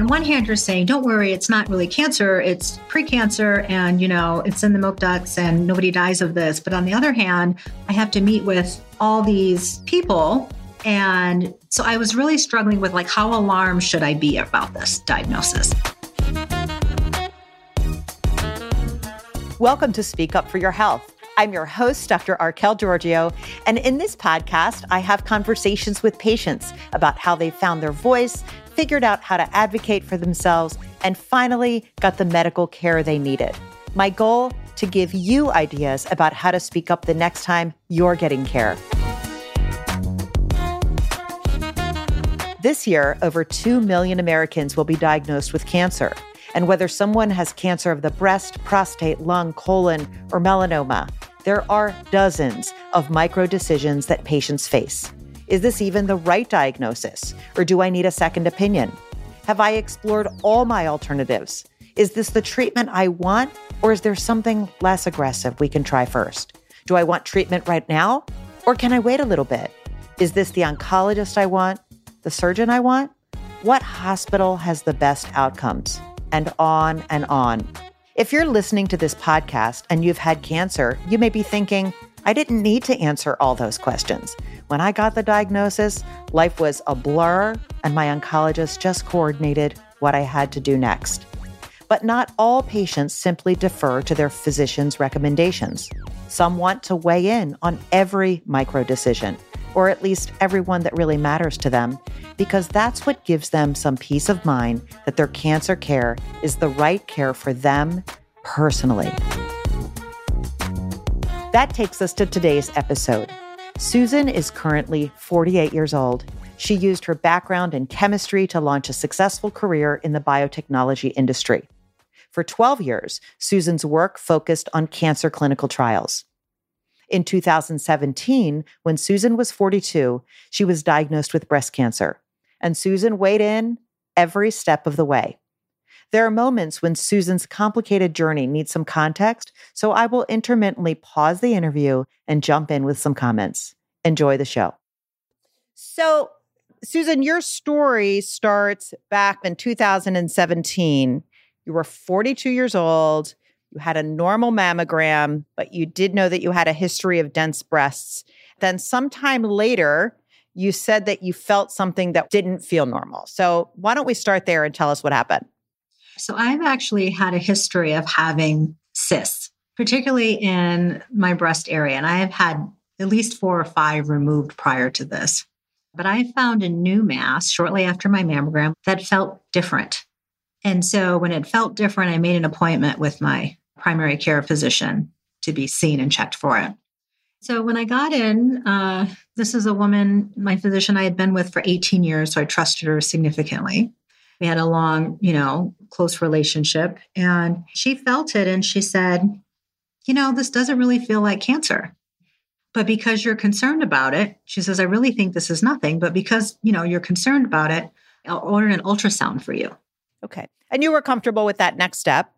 on one hand, you're saying, don't worry, it's not really cancer, it's precancer, and you know, it's in the milk ducts and nobody dies of this. But on the other hand, I have to meet with all these people. And so I was really struggling with like, how alarmed should I be about this diagnosis? Welcome to Speak Up for Your Health. I'm your host, Dr. Archelle Georgiou, and in this podcast, I have conversations with patients about how they found their voice, figured out how to advocate for themselves, and finally got the medical care they needed. My goal to give you ideas about how to speak up the next time you're getting care. This year, over 2 million Americans will be diagnosed with cancer. And whether someone has cancer of the breast, prostate, lung, colon, or melanoma, there are dozens of micro decisions that patients face. Is this even the right diagnosis? Or do I need a second opinion? Have I explored all my alternatives? Is this the treatment I want? Or is there something less aggressive we can try first? Do I want treatment right now? Or can I wait a little bit? Is this the oncologist I want? The surgeon I want? What hospital has the best outcomes? And on and on. If you're listening to this podcast and you've had cancer, you may be thinking, I didn't need to answer all those questions. When I got the diagnosis, life was a blur, and my oncologist just coordinated what I had to do next. But not all patients simply defer to their physician's recommendations. Some want to weigh in on every micro decision, or at least everyone that really matters to them, because that's what gives them some peace of mind that their cancer care is the right care for them personally. That takes us to today's episode. Susan is currently 48 years old. She used her background in chemistry to launch a successful career in the biotechnology industry. For 12 years, Susan's work focused on cancer clinical trials. In 2017, when Susan was 42, she was diagnosed with breast cancer, and Susan weighed in every step of the way. There are moments when Susan's complicated journey needs some context, so I will intermittently pause the interview and jump in with some comments. Enjoy the show. So, Susan, your story starts back in 2017. You were 42 years old. You had a normal mammogram, but you did know that you had a history of dense breasts. Then, sometime later, you said that you felt something that didn't feel normal. So, why don't we start there and tell us what happened? So I've actually had a history of having cysts, particularly in my breast area. And I have had at least four or five removed prior to this. But I found a new mass shortly after my mammogram that felt different. And so when it felt different, I made an appointment with my primary care physician to be seen and checked for it. So when I got in, uh, this is a woman, my physician I had been with for 18 years, so I trusted her significantly. We had a long, you know, close relationship. And she felt it and she said, you know, this doesn't really feel like cancer. But because you're concerned about it, she says, I really think this is nothing. But because, you know, you're concerned about it, I'll order an ultrasound for you. Okay. And you were comfortable with that next step?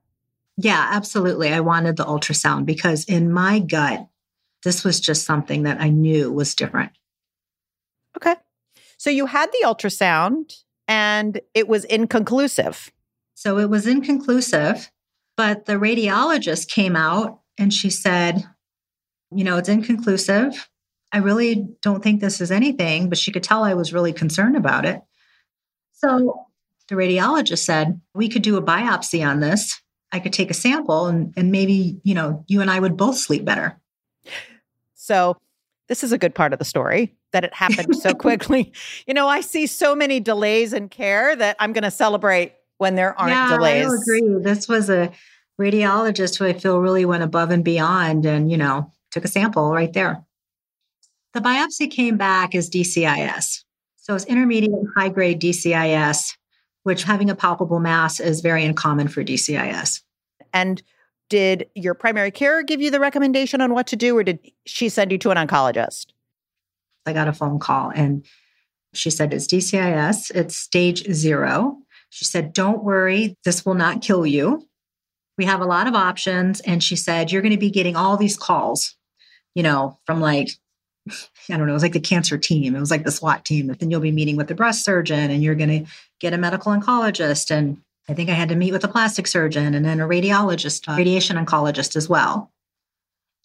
Yeah, absolutely. I wanted the ultrasound because in my gut, this was just something that I knew was different. Okay. So you had the ultrasound and it was inconclusive. So it was inconclusive, but the radiologist came out and she said, you know, it's inconclusive. I really don't think this is anything, but she could tell I was really concerned about it. So the radiologist said, we could do a biopsy on this. I could take a sample and, and maybe, you know, you and I would both sleep better. So this is a good part of the story that it happened so quickly. you know, I see so many delays in care that I'm going to celebrate when there aren't yeah, delays. I agree. This was a radiologist who I feel really went above and beyond and, you know, took a sample right there. The biopsy came back as DCIS. So it's intermediate high grade DCIS, which having a palpable mass is very uncommon for DCIS. And did your primary care give you the recommendation on what to do, or did she send you to an oncologist? I got a phone call and she said, It's DCIS, it's stage zero. She said, Don't worry, this will not kill you. We have a lot of options. And she said, You're going to be getting all these calls, you know, from like, I don't know, it was like the cancer team. It was like the SWAT team. And then you'll be meeting with the breast surgeon and you're going to get a medical oncologist. And I think I had to meet with a plastic surgeon and then a radiologist, a radiation oncologist as well.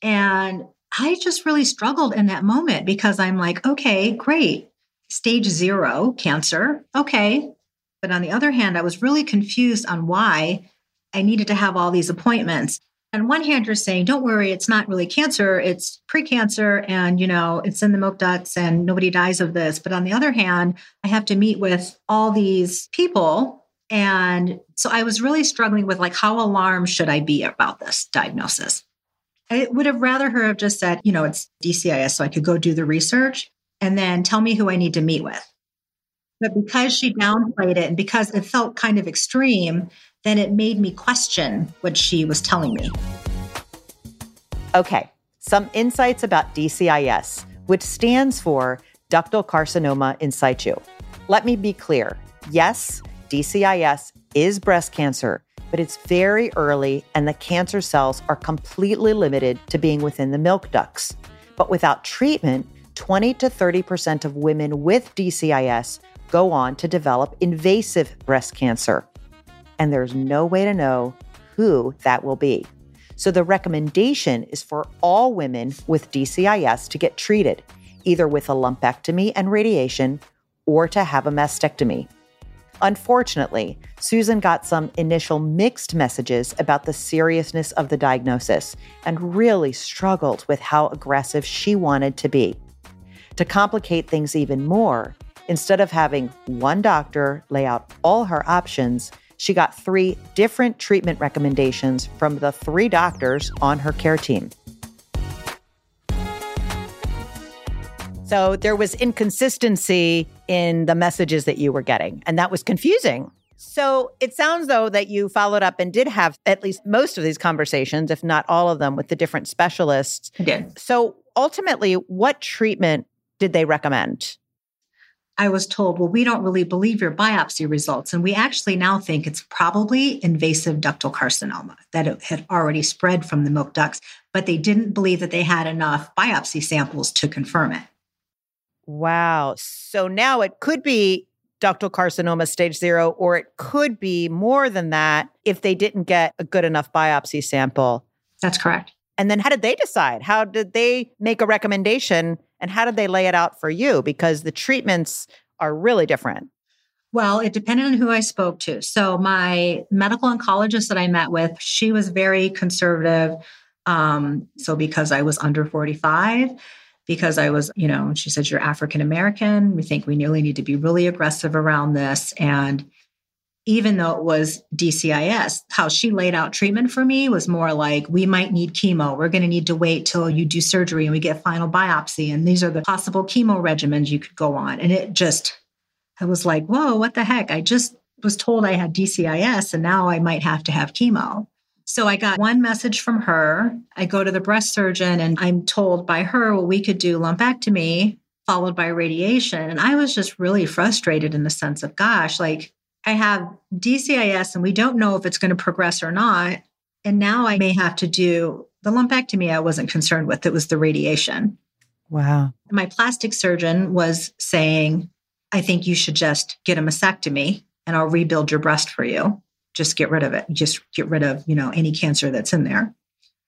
And I just really struggled in that moment because I'm like, okay, great. Stage zero cancer. Okay. But on the other hand, I was really confused on why I needed to have all these appointments. On one hand, you're saying, don't worry, it's not really cancer, it's precancer, and you know, it's in the milk ducts and nobody dies of this. But on the other hand, I have to meet with all these people. And so I was really struggling with like, how alarmed should I be about this diagnosis? I would have rather her have just said, you know, it's DCIS, so I could go do the research and then tell me who I need to meet with. But because she downplayed it and because it felt kind of extreme, then it made me question what she was telling me. Okay, some insights about DCIS, which stands for ductal carcinoma in situ. Let me be clear. Yes, DCIS is breast cancer, but it's very early and the cancer cells are completely limited to being within the milk ducts. But without treatment, 20 to 30% of women with DCIS go on to develop invasive breast cancer. And there's no way to know who that will be. So the recommendation is for all women with DCIS to get treated, either with a lumpectomy and radiation or to have a mastectomy. Unfortunately, Susan got some initial mixed messages about the seriousness of the diagnosis and really struggled with how aggressive she wanted to be. To complicate things even more, instead of having one doctor lay out all her options, she got three different treatment recommendations from the three doctors on her care team. So there was inconsistency in the messages that you were getting, and that was confusing. So it sounds though that you followed up and did have at least most of these conversations, if not all of them, with the different specialists. Did. So ultimately, what treatment did they recommend? I was told, well, we don't really believe your biopsy results. And we actually now think it's probably invasive ductal carcinoma, that it had already spread from the milk ducts, but they didn't believe that they had enough biopsy samples to confirm it. Wow. So now it could be ductal carcinoma stage zero, or it could be more than that if they didn't get a good enough biopsy sample. That's correct. And then how did they decide? How did they make a recommendation and how did they lay it out for you? Because the treatments are really different. Well, it depended on who I spoke to. So, my medical oncologist that I met with, she was very conservative. Um, so, because I was under 45, because I was, you know, she said, You're African American. We think we really need to be really aggressive around this. And even though it was DCIS, how she laid out treatment for me was more like, we might need chemo. We're going to need to wait till you do surgery and we get final biopsy. And these are the possible chemo regimens you could go on. And it just, I was like, whoa, what the heck? I just was told I had DCIS and now I might have to have chemo. So I got one message from her. I go to the breast surgeon and I'm told by her, well, we could do lumpectomy followed by radiation. And I was just really frustrated in the sense of, gosh, like I have DCIS and we don't know if it's going to progress or not. And now I may have to do the lumpectomy I wasn't concerned with. It was the radiation. Wow. My plastic surgeon was saying, I think you should just get a mastectomy and I'll rebuild your breast for you just get rid of it. Just get rid of, you know, any cancer that's in there.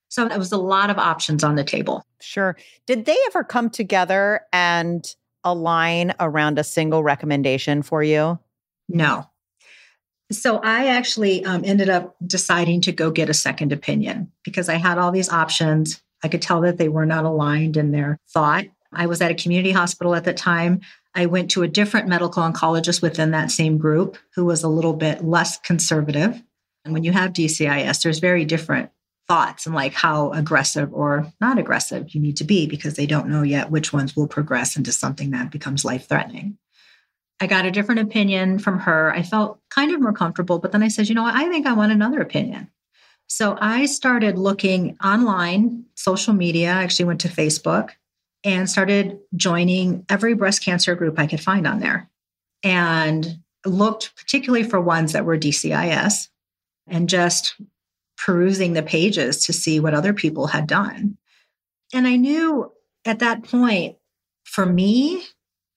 So it was a lot of options on the table. Sure. Did they ever come together and align around a single recommendation for you? No. So I actually um, ended up deciding to go get a second opinion because I had all these options. I could tell that they were not aligned in their thought. I was at a community hospital at the time. I went to a different medical oncologist within that same group who was a little bit less conservative. And when you have DCIS, there's very different thoughts and like how aggressive or not aggressive you need to be because they don't know yet which ones will progress into something that becomes life threatening. I got a different opinion from her. I felt kind of more comfortable, but then I said, you know what? I think I want another opinion. So I started looking online, social media. I actually went to Facebook and started joining every breast cancer group I could find on there and looked particularly for ones that were DCIS and just perusing the pages to see what other people had done. And I knew at that point, for me,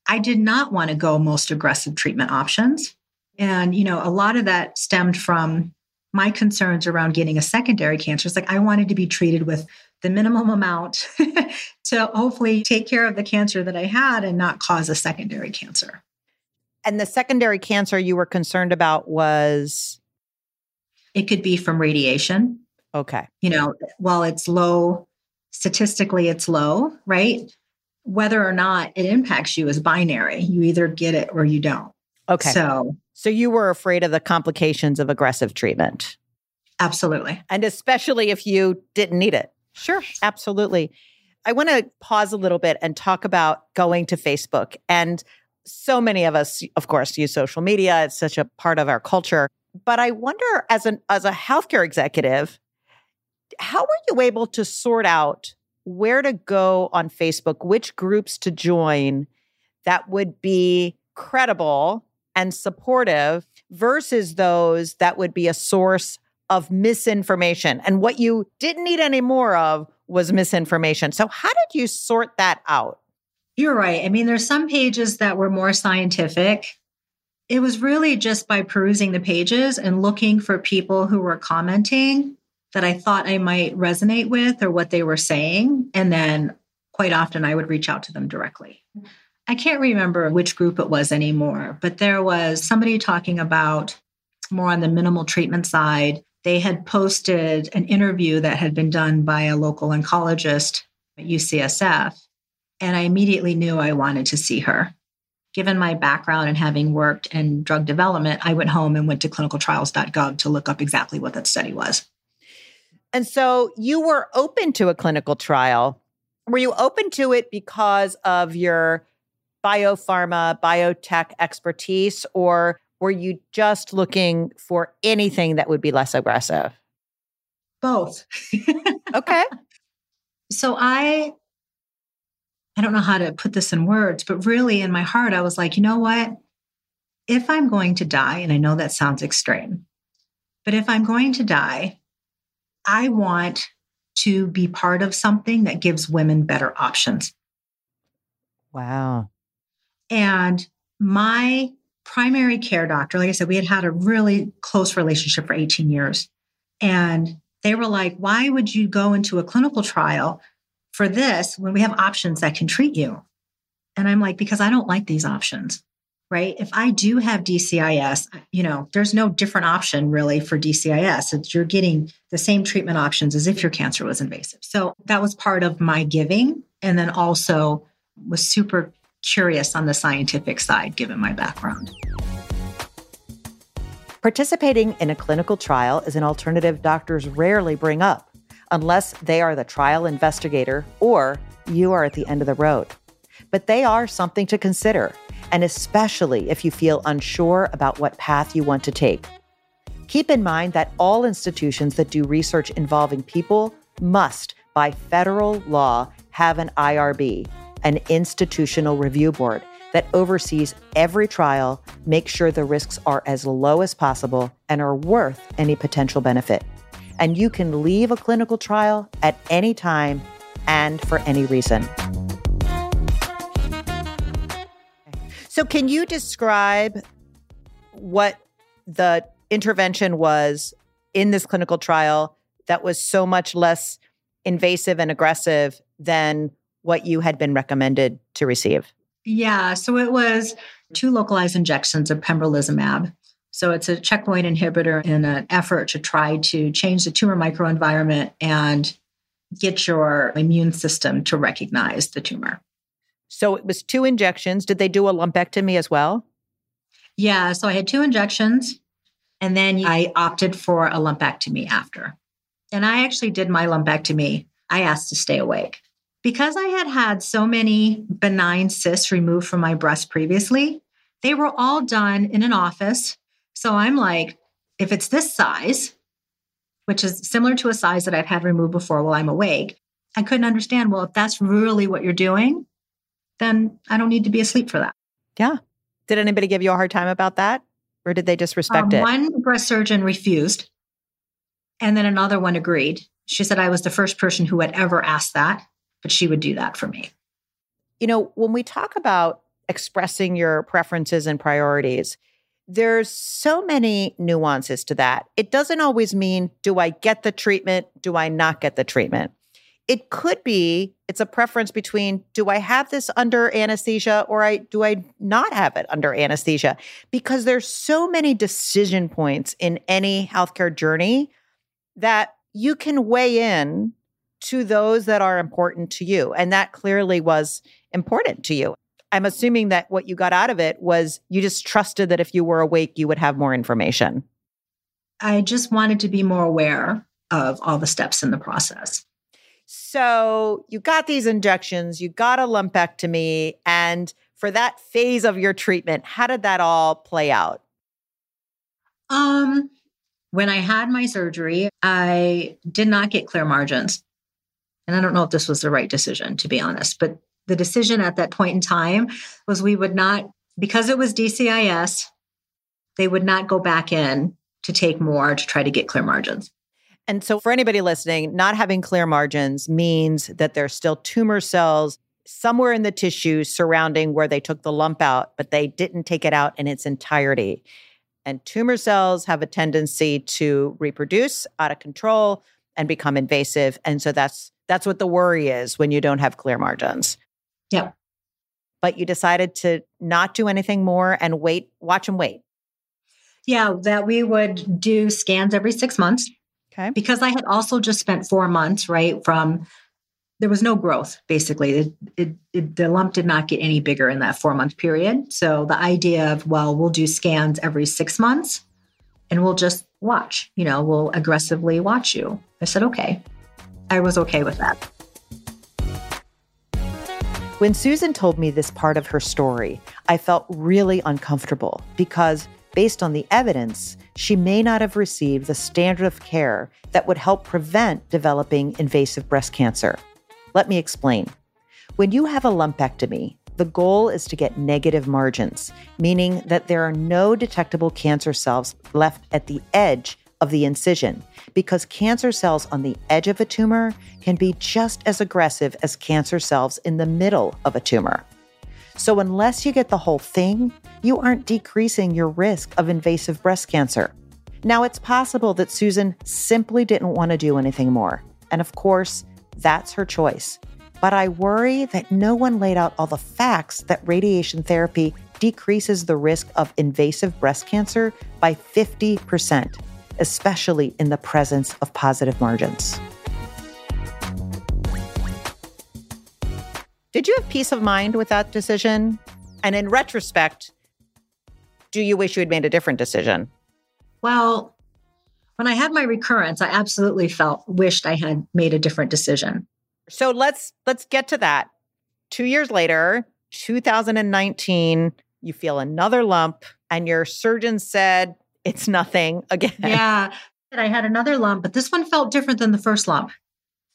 I did not want to go most aggressive treatment options. And, you know, a lot of that stemmed from my concerns around getting a secondary cancer. It's like I wanted to be treated with the minimum amount to hopefully take care of the cancer that I had and not cause a secondary cancer. And the secondary cancer you were concerned about was? It could be from radiation. Okay. You know, while it's low, statistically, it's low, right? Whether or not it impacts you is binary. You either get it or you don't. Okay. So, so you were afraid of the complications of aggressive treatment. Absolutely. And especially if you didn't need it. Sure. Absolutely. I want to pause a little bit and talk about going to Facebook. And so many of us, of course, use social media. It's such a part of our culture. But I wonder, as an as a healthcare executive, how were you able to sort out where to go on Facebook, which groups to join that would be credible and supportive versus those that would be a source of misinformation. And what you didn't need any more of was misinformation. So, how did you sort that out? You're right. I mean, there's some pages that were more scientific. It was really just by perusing the pages and looking for people who were commenting that I thought I might resonate with or what they were saying. And then quite often I would reach out to them directly. I can't remember which group it was anymore, but there was somebody talking about more on the minimal treatment side. They had posted an interview that had been done by a local oncologist at UCSF. And I immediately knew I wanted to see her. Given my background and having worked in drug development, I went home and went to clinicaltrials.gov to look up exactly what that study was. And so you were open to a clinical trial. Were you open to it because of your biopharma, biotech expertise, or were you just looking for anything that would be less aggressive? Both. okay. So I I don't know how to put this in words, but really in my heart I was like, you know what? If I'm going to die, and I know that sounds extreme, but if I'm going to die, I want to be part of something that gives women better options. Wow. And my primary care doctor, like I said, we had had a really close relationship for 18 years. And they were like, why would you go into a clinical trial for this when we have options that can treat you? And I'm like, because I don't like these options right? If I do have DCIS, you know, there's no different option really for DCIS. It's you're getting the same treatment options as if your cancer was invasive. So that was part of my giving. And then also was super curious on the scientific side, given my background. Participating in a clinical trial is an alternative doctors rarely bring up unless they are the trial investigator or you are at the end of the road. But they are something to consider and especially if you feel unsure about what path you want to take. Keep in mind that all institutions that do research involving people must, by federal law, have an IRB, an institutional review board that oversees every trial, makes sure the risks are as low as possible and are worth any potential benefit. And you can leave a clinical trial at any time and for any reason. So, can you describe what the intervention was in this clinical trial that was so much less invasive and aggressive than what you had been recommended to receive? Yeah, so it was two localized injections of pembrolizumab. So it's a checkpoint inhibitor in an effort to try to change the tumor microenvironment and get your immune system to recognize the tumor. So it was two injections. Did they do a lumpectomy as well? Yeah. So I had two injections and then I opted for a lumpectomy after. And I actually did my lumpectomy. I asked to stay awake because I had had so many benign cysts removed from my breast previously. They were all done in an office. So I'm like, if it's this size, which is similar to a size that I've had removed before while I'm awake, I couldn't understand. Well, if that's really what you're doing, then I don't need to be asleep for that. Yeah. Did anybody give you a hard time about that? Or did they just respect um, it? One breast surgeon refused, and then another one agreed. She said I was the first person who had ever asked that, but she would do that for me. You know, when we talk about expressing your preferences and priorities, there's so many nuances to that. It doesn't always mean do I get the treatment? Do I not get the treatment? It could be it's a preference between do I have this under anesthesia or I do I not have it under anesthesia? Because there's so many decision points in any healthcare journey that you can weigh in to those that are important to you. And that clearly was important to you. I'm assuming that what you got out of it was you just trusted that if you were awake, you would have more information. I just wanted to be more aware of all the steps in the process. So you got these injections, you got a lumpectomy, and for that phase of your treatment, how did that all play out? Um, when I had my surgery, I did not get clear margins. And I don't know if this was the right decision, to be honest, but the decision at that point in time was we would not, because it was DCIS, they would not go back in to take more to try to get clear margins. And so, for anybody listening, not having clear margins means that there's still tumor cells somewhere in the tissue surrounding where they took the lump out, but they didn't take it out in its entirety. And tumor cells have a tendency to reproduce out of control and become invasive. And so that's that's what the worry is when you don't have clear margins. Yeah. But you decided to not do anything more and wait, watch and wait. Yeah, that we would do scans every six months. Okay. Because I had also just spent four months, right, from there was no growth basically. It, it, it, the lump did not get any bigger in that four month period. So the idea of, well, we'll do scans every six months and we'll just watch, you know, we'll aggressively watch you. I said, okay. I was okay with that. When Susan told me this part of her story, I felt really uncomfortable because, based on the evidence, she may not have received the standard of care that would help prevent developing invasive breast cancer. Let me explain. When you have a lumpectomy, the goal is to get negative margins, meaning that there are no detectable cancer cells left at the edge of the incision because cancer cells on the edge of a tumor can be just as aggressive as cancer cells in the middle of a tumor. So, unless you get the whole thing, you aren't decreasing your risk of invasive breast cancer. Now, it's possible that Susan simply didn't want to do anything more. And of course, that's her choice. But I worry that no one laid out all the facts that radiation therapy decreases the risk of invasive breast cancer by 50% especially in the presence of positive margins. Did you have peace of mind with that decision? And in retrospect, do you wish you had made a different decision? Well, when I had my recurrence, I absolutely felt wished I had made a different decision. So let's let's get to that. 2 years later, 2019, you feel another lump and your surgeon said it's nothing again. Yeah. I had another lump, but this one felt different than the first lump.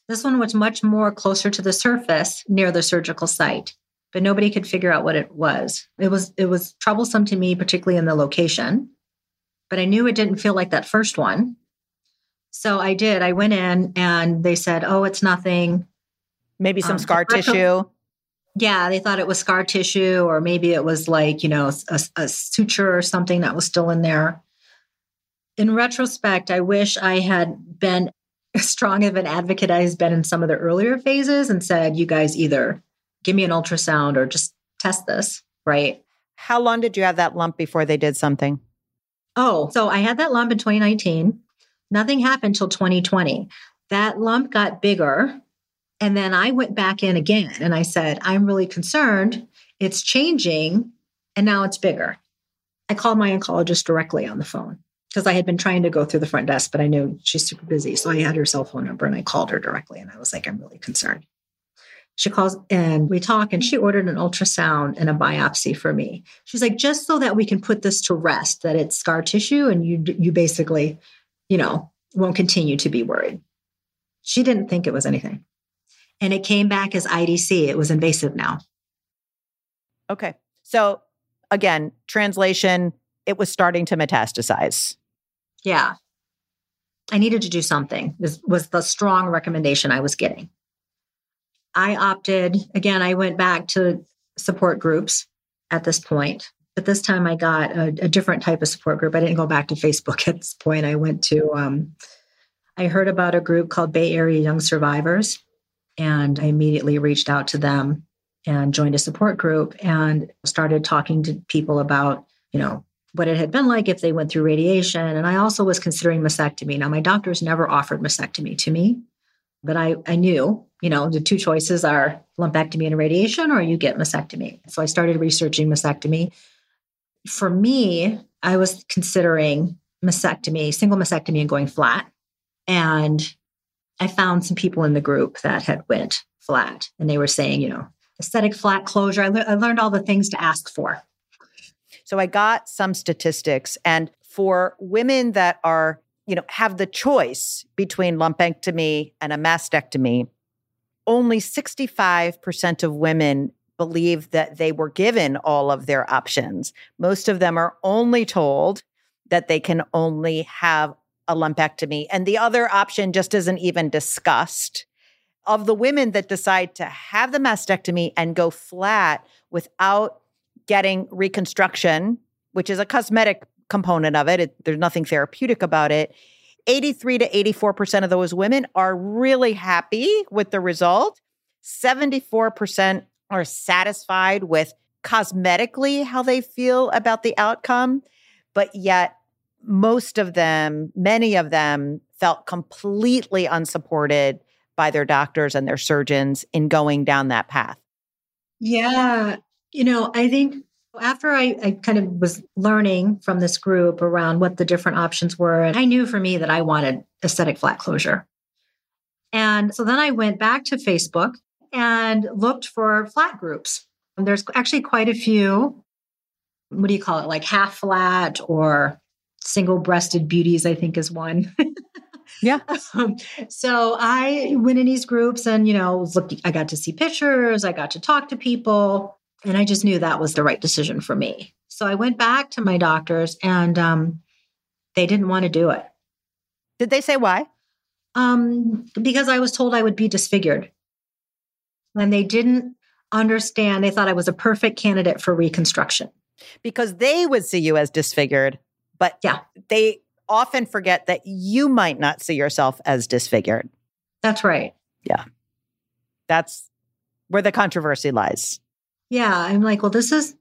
This one was much more closer to the surface near the surgical site, but nobody could figure out what it was. It was it was troublesome to me, particularly in the location, but I knew it didn't feel like that first one. So I did. I went in and they said, "Oh, it's nothing." Maybe some um, scar tissue. Yeah, they thought it was scar tissue, or maybe it was like you know a, a suture or something that was still in there in retrospect, I wish I had been as strong of an advocate as been in some of the earlier phases and said, you guys either give me an ultrasound or just test this, right? How long did you have that lump before they did something? Oh, so I had that lump in 2019. Nothing happened till 2020. That lump got bigger. And then I went back in again and I said, I'm really concerned. It's changing and now it's bigger. I called my oncologist directly on the phone because I had been trying to go through the front desk, but I knew she's super busy. So I had her cell phone number and I called her directly and I was like, I'm really concerned. She calls and we talk and she ordered an ultrasound and a biopsy for me. She's like, just so that we can put this to rest, that it's scar tissue and you you basically, you know, won't continue to be worried. She didn't think it was anything. And it came back as IDC. It was invasive now. Okay. So again, translation, it was starting to metastasize. Yeah. I needed to do something. This was the strong recommendation I was getting. I opted, again, I went back to support groups at this point. But this time I got a, a, different type of support group. I didn't go back to Facebook at this point. I went to, um, I heard about a group called Bay Area Young Survivors, and I immediately reached out to them and joined a support group and started talking to people about, you know, what it had been like if they went through radiation. And I also was considering mastectomy. Now, my doctors never offered mastectomy to me, but I, I knew, you know, the two choices are lumpectomy and radiation, or you get mastectomy. So I started researching mastectomy. For me, I was considering mastectomy, single mastectomy, and going flat. And I found some people in the group that had went flat, and they were saying, you know, aesthetic flat closure. I, le- I learned all the things to ask for so I got some statistics and for women that are, you know, have the choice between lumpectomy and a mastectomy, only 65% of women believe that they were given all of their options. Most of them are only told that they can only have a lumpectomy, and the other option just isn't even discussed. Of the women that decide to have the mastectomy and go flat without getting reconstruction, which is a cosmetic component of it, it there's nothing therapeutic about it. 83 to 84% of those women are really happy with the result. 74% are satisfied with cosmetically how they feel about the outcome. But yet, most of them, many of them, felt completely unsupported by their doctors and their surgeons in going down that path. Yeah. You know, I think after I, I, kind of was learning from this group around what the different options were, and I knew for me that I wanted aesthetic flat closure. And so then I went back to Facebook and looked for flat groups. And there's actually quite a few. What do you call it? Like half flat or single breasted beauties, I think is one. Yeah. Um, so I went in these groups and, you know, was looking, I got to see pictures, I got to talk to people. And I just knew that was the right decision for me. So I went back to my doctors and um, they didn't want to do it. Did they say why? Um, because I was told I would be disfigured. And they didn't understand. They thought I was a perfect candidate for reconstruction. Because they would see you as disfigured, but yeah, they often forget that you might not see yourself as disfigured. That's right. Yeah. That's where the controversy lies. Yeah. I'm like, well, this is,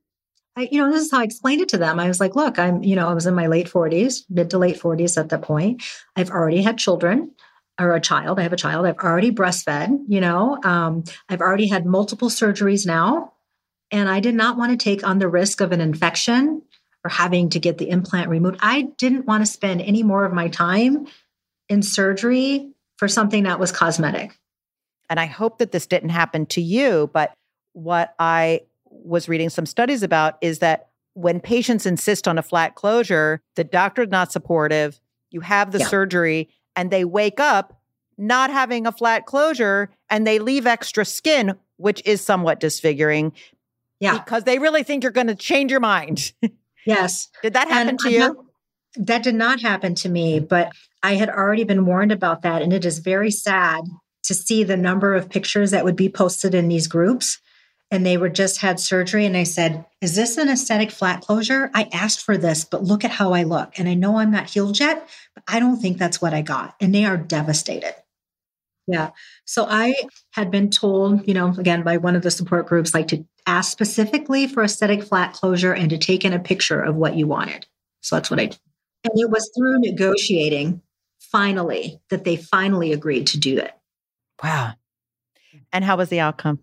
I, you know, this is how I explained it to them. I was like, look, I'm, you know, I was in my late 40s, mid to late 40s at that point. I've already had children or a child. I have a child. I've already breastfed, you know, um, I've already had multiple surgeries now. And I did not want to take on the risk of an infection or having to get the implant removed. I didn't want to spend any more of my time in surgery for something that was cosmetic. And I hope that this didn't happen to you, but what I was reading some studies about is that when patients insist on a flat closure, the doctor's not supportive. You have the yeah. surgery and they wake up not having a flat closure and they leave extra skin, which is somewhat disfiguring. Yeah. Because they really think you're going to change your mind. yes. Did that happen and to you? Not, that did not happen to me, but I had already been warned about that. And it is very sad to see the number of pictures that would be posted in these groups and they were just had surgery and I said, "Is this an aesthetic flat closure? I asked for this, but look at how I look. And I know I'm not healed yet, but I don't think that's what I got." And they are devastated. Yeah. So I had been told, you know, again by one of the support groups like to ask specifically for aesthetic flat closure and to take in a picture of what you wanted. So that's what I did. And it was through negotiating finally that they finally agreed to do it. Wow. And how was the outcome?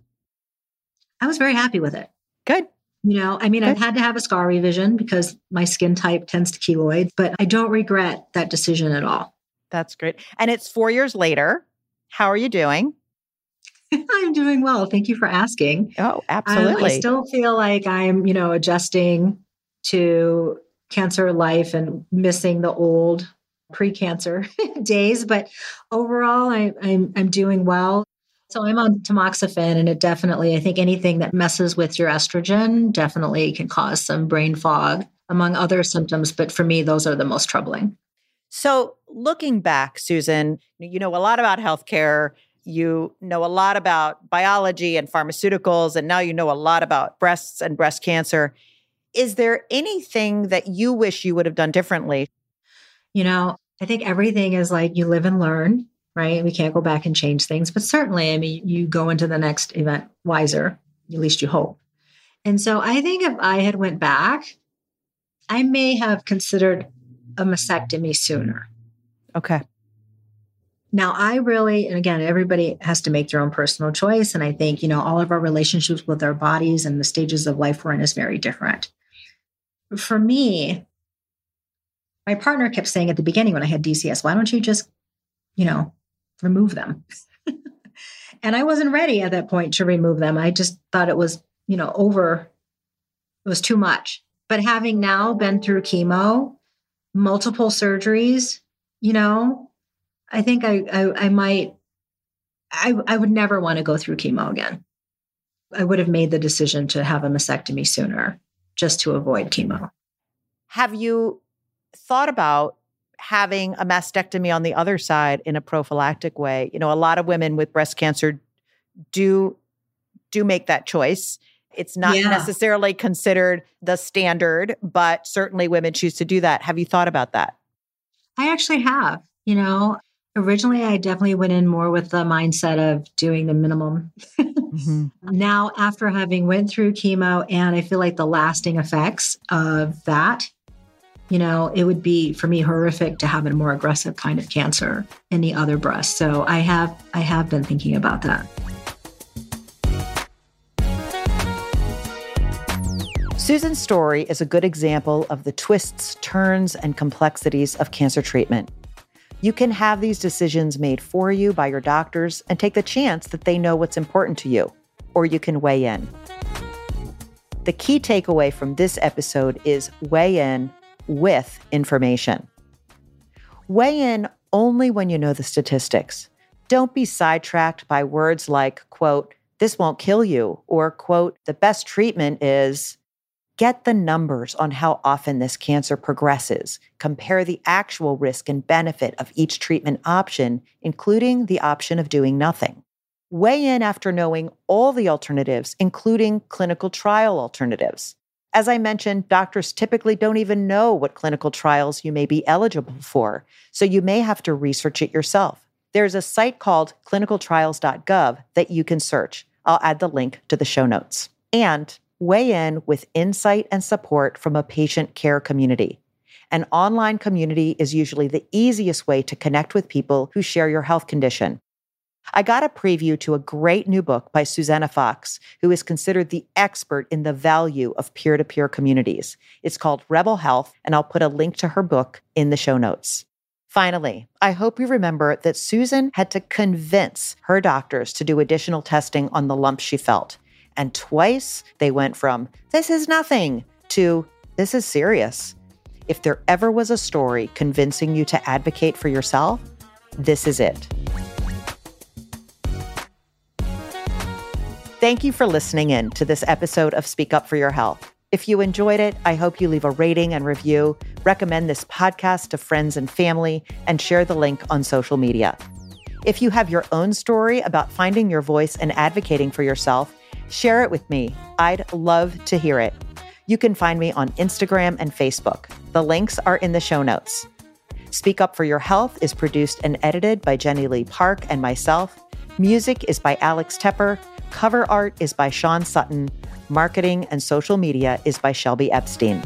I was very happy with it. Good. You know, I mean, Good. I've had to have a scar revision because my skin type tends to keloid, but I don't regret that decision at all. That's great. And it's four years later. How are you doing? I'm doing well. Thank you for asking. Oh, absolutely. Um, I still feel like I'm, you know, adjusting to cancer life and missing the old pre-cancer days, but overall, I, I'm I'm doing well. So I'm on tamoxifen, and it definitely, I think anything that messes with your estrogen definitely can cause some brain fog, among other symptoms. But for me, those are the most troubling. So looking back, Susan, you know a lot about healthcare. You know a lot about biology and pharmaceuticals, and now you know a lot about breasts and breast cancer. Is there anything that you wish you would have done differently? You know, I think everything is like you live and learn, right? We can't go back and change things, but certainly, I mean, you go into the next event wiser, at least you hope. And so I think if I had went back, I may have considered a mastectomy sooner. Okay. Now, I really, and again, everybody has to make their own personal choice. And I think, you know, all of our relationships with our bodies and the stages of life we're in is very different. For me, my partner kept saying at the beginning when I had DCS, why don't you just, you know, remove them? and I wasn't ready at that point to remove them. I just thought it was, you know, over, it was too much. But having now been through chemo, multiple surgeries, you know, I think I, I, I might, I, I would never want to go through chemo again. I would have made the decision to have a mastectomy sooner just to avoid chemo. Have you thought about having a mastectomy on the other side in a prophylactic way? You know, a lot of women with breast cancer do do make that choice. It's not yeah. necessarily considered the standard, but certainly women choose to do that. Have you thought about that? I actually have. You know, originally I definitely went in more with the mindset of doing the minimum. mm-hmm. Now, after having went through chemo and I feel like the lasting effects of that, you know, it would be for me horrific to have a more aggressive kind of cancer in the other breast. So I have I have been thinking about that. Susan's story is a good example of the twists, turns, and complexities of cancer treatment. You can have these decisions made for you by your doctors and take the chance that they know what's important to you, or you can weigh in. The key takeaway from this episode is weigh in with information. Weigh in only when you know the statistics. Don't be sidetracked by words like, quote, this won't kill you, or, quote, the best treatment is, Get the numbers on how often this cancer progresses. Compare the actual risk and benefit of each treatment option, including the option of doing nothing. Weigh in after knowing all the alternatives, including clinical trial alternatives. As I mentioned, doctors typically don't even know what clinical trials you may be eligible for, so you may have to research it yourself. There's a site called clinicaltrials.gov that you can search. I'll add the link to the show notes. And weigh in with insight and support from a patient care community. An online community is usually the easiest way to connect with people who share your health condition. I got a preview to a great new book by Susannah Fox, who is considered the expert in the value of peer to peer communities. It's called Rebel Health, and I'll put a link to her book in the show notes. Finally, I hope you remember that Susan had to convince her doctors to do additional testing on the lumps she felt. And twice they went from, this is nothing, to, this is serious. If there ever was a story convincing you to advocate for yourself, this is it. Thank you for listening in to this episode of Speak Up for Your Health. If you enjoyed it, I hope you leave a rating and review, recommend this podcast to friends and family, and share the link on social media. If you have your own story about finding your voice and advocating for yourself, Share it with me. I'd love to hear it. You can find me on Instagram and Facebook. The links are in the show notes. Speak Up for Your Health is produced and edited by Jenny Lee Park and myself. Music is by Alex Tepper. Cover art is by Sean Sutton. Marketing and social media is by Shelby Epstein.